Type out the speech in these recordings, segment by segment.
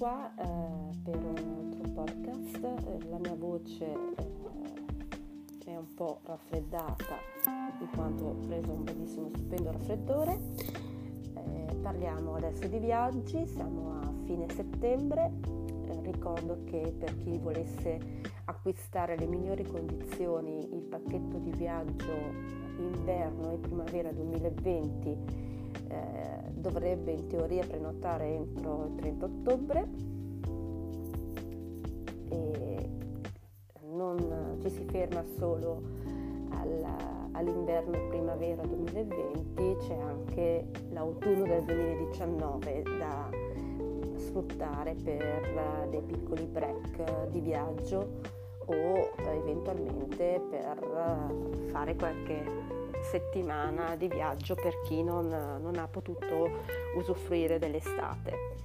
qua eh, per un altro podcast. Eh, la mia voce eh, è un po' raffreddata in quanto ho preso un bellissimo stupendo raffreddore. Eh, parliamo adesso di viaggi, siamo a fine settembre. Eh, ricordo che per chi volesse acquistare le migliori condizioni il pacchetto di viaggio inverno e primavera 2020 eh, dovrebbe in teoria prenotare entro il 30 ottobre. E non ci si ferma solo alla, all'inverno primavera 2020, c'è anche l'autunno del 2019 da sfruttare per dei piccoli break di viaggio o eventualmente per fare qualche settimana di viaggio per chi non, non ha potuto usufruire dell'estate.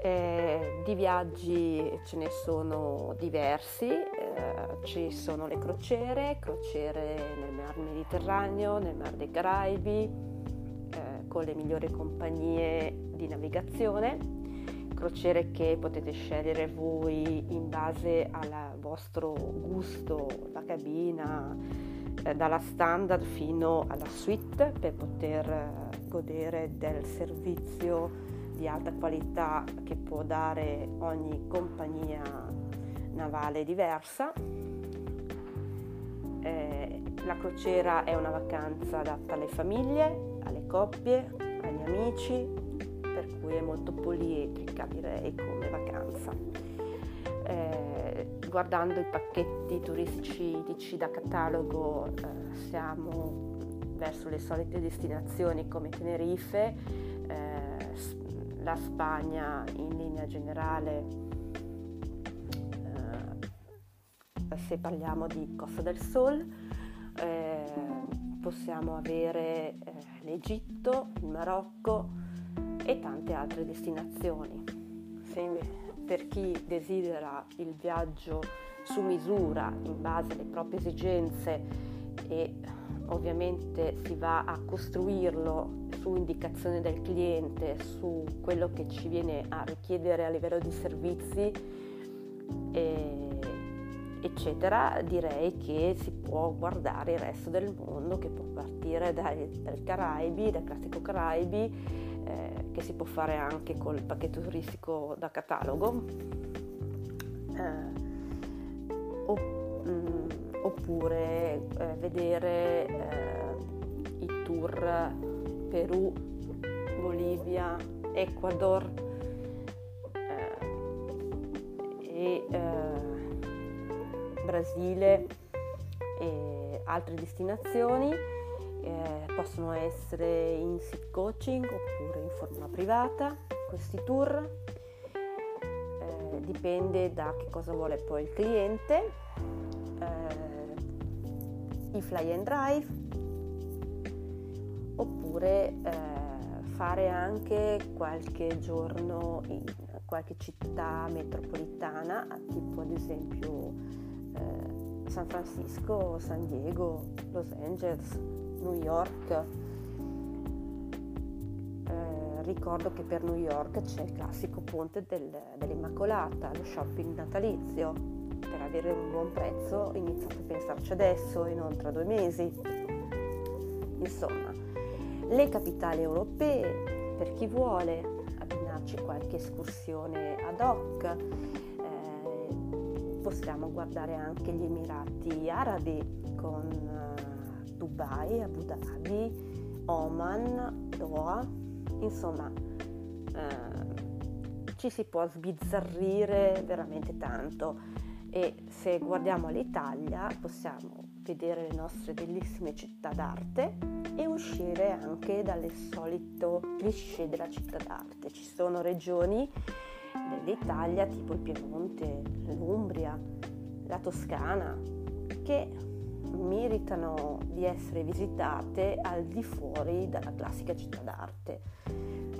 Eh, di viaggi ce ne sono diversi, eh, ci sono le crociere, crociere nel Mar Mediterraneo, nel Mar dei Caraibi, eh, con le migliori compagnie di navigazione, crociere che potete scegliere voi in base al vostro gusto, la cabina, eh, dalla standard fino alla suite per poter eh, godere del servizio di alta qualità che può dare ogni compagnia navale diversa. Eh, la crociera è una vacanza adatta alle famiglie, alle coppie, agli amici, per cui è molto poliedrica direi come vacanza. Eh, guardando i pacchetti turistici da catalogo eh, siamo verso le solite destinazioni come Tenerife, eh, la Spagna in linea generale, eh, se parliamo di Costa del Sol, eh, possiamo avere eh, l'Egitto, il Marocco e tante altre destinazioni. Se per chi desidera il viaggio su misura in base alle proprie esigenze e ovviamente si va a costruirlo su indicazione del cliente, su quello che ci viene a richiedere a livello di servizi, e, eccetera, direi che si può guardare il resto del mondo, che può partire dai, dal Caraibi, dal classico Caraibi, eh, che si può fare anche col pacchetto turistico da catalogo, eh, opp- mh, mm, oppure eh, vedere eh, i tour Perù, Bolivia, Ecuador eh, e Brasile e altre destinazioni eh, possono essere in sit coaching oppure in forma privata questi tour. Eh, dipende da che cosa vuole poi il cliente. Eh, i fly and drive. Oppure eh, fare anche qualche giorno in qualche città metropolitana tipo ad esempio eh, San Francisco, San Diego, Los Angeles New York. Eh, ricordo che per New York c'è il classico ponte del, dell'Immacolata, lo shopping natalizio. Per avere un buon prezzo iniziate a pensarci adesso e non due mesi. Insomma, le capitali europee, per chi vuole abbinarci qualche escursione ad hoc, eh, possiamo guardare anche gli Emirati Arabi con eh, Dubai, Abu Dhabi, Oman, Doha, insomma eh, ci si può sbizzarrire veramente tanto e se guardiamo all'Italia possiamo vedere le nostre bellissime città d'arte e uscire anche dalle solito cliché della città d'arte. Ci sono regioni dell'Italia tipo il Piemonte, l'Umbria, la Toscana che meritano di essere visitate al di fuori dalla classica città d'arte.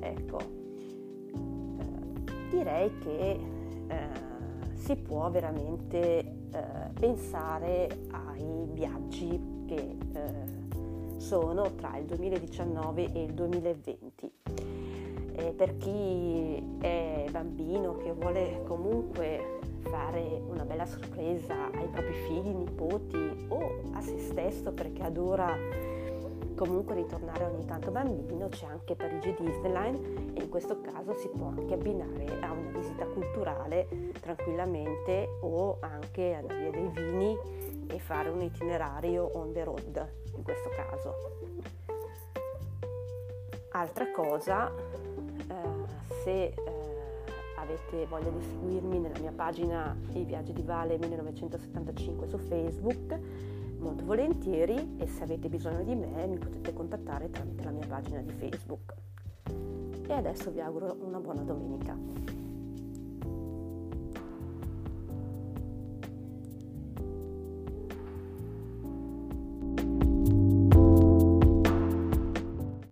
Ecco, eh, direi che eh, si può veramente eh, pensare ai viaggi che eh, sono tra il 2019 e il 2020. E per chi è bambino che vuole comunque fare una bella sorpresa ai propri figli, nipoti o a se stesso perché adora comunque ritornare ogni tanto bambino, c'è anche Parigi Disneyland e in questo caso si può anche abbinare a una visita culturale tranquillamente o anche alla via dei vini e fare un itinerario on the road in questo caso. Altra cosa, eh, se eh, avete voglia di seguirmi nella mia pagina I Viaggi di Vale 1975 su Facebook, molto volentieri e se avete bisogno di me mi potete contattare tramite la mia pagina di Facebook. E adesso vi auguro una buona domenica.